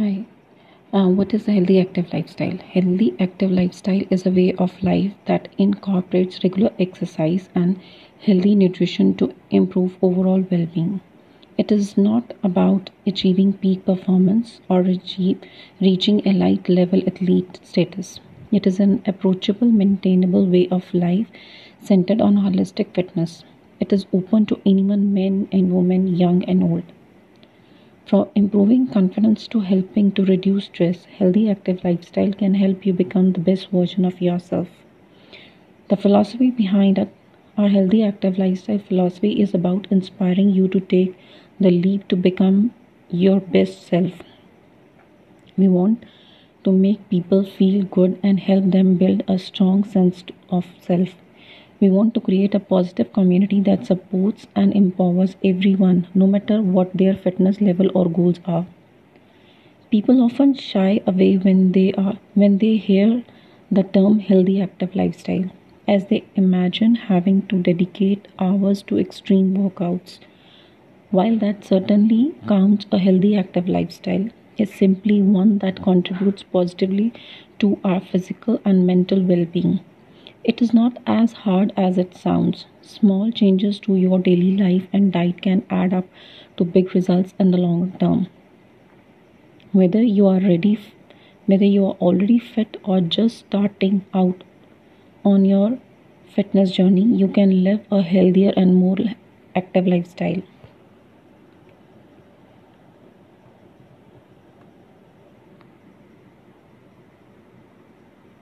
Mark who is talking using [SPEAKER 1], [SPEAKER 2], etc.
[SPEAKER 1] Hi. Uh, what is a healthy active lifestyle? Healthy active lifestyle is a way of life that incorporates regular exercise and healthy nutrition to improve overall well being. It is not about achieving peak performance or achieve, reaching elite level athlete status. It is an approachable, maintainable way of life centered on holistic fitness. It is open to anyone, men and women, young and old. From improving confidence to helping to reduce stress, healthy active lifestyle can help you become the best version of yourself. The philosophy behind our healthy active lifestyle philosophy is about inspiring you to take the leap to become your best self. We want to make people feel good and help them build a strong sense of self. We want to create a positive community that supports and empowers everyone, no matter what their fitness level or goals are. People often shy away when they are when they hear the term healthy active lifestyle, as they imagine having to dedicate hours to extreme workouts. While that certainly counts, a healthy active lifestyle is simply one that contributes positively to our physical and mental well being. It is not as hard as it sounds. Small changes to your daily life and diet can add up to big results in the long term. Whether you are ready, whether you are already fit or just starting out on your fitness journey, you can live a healthier and more active lifestyle.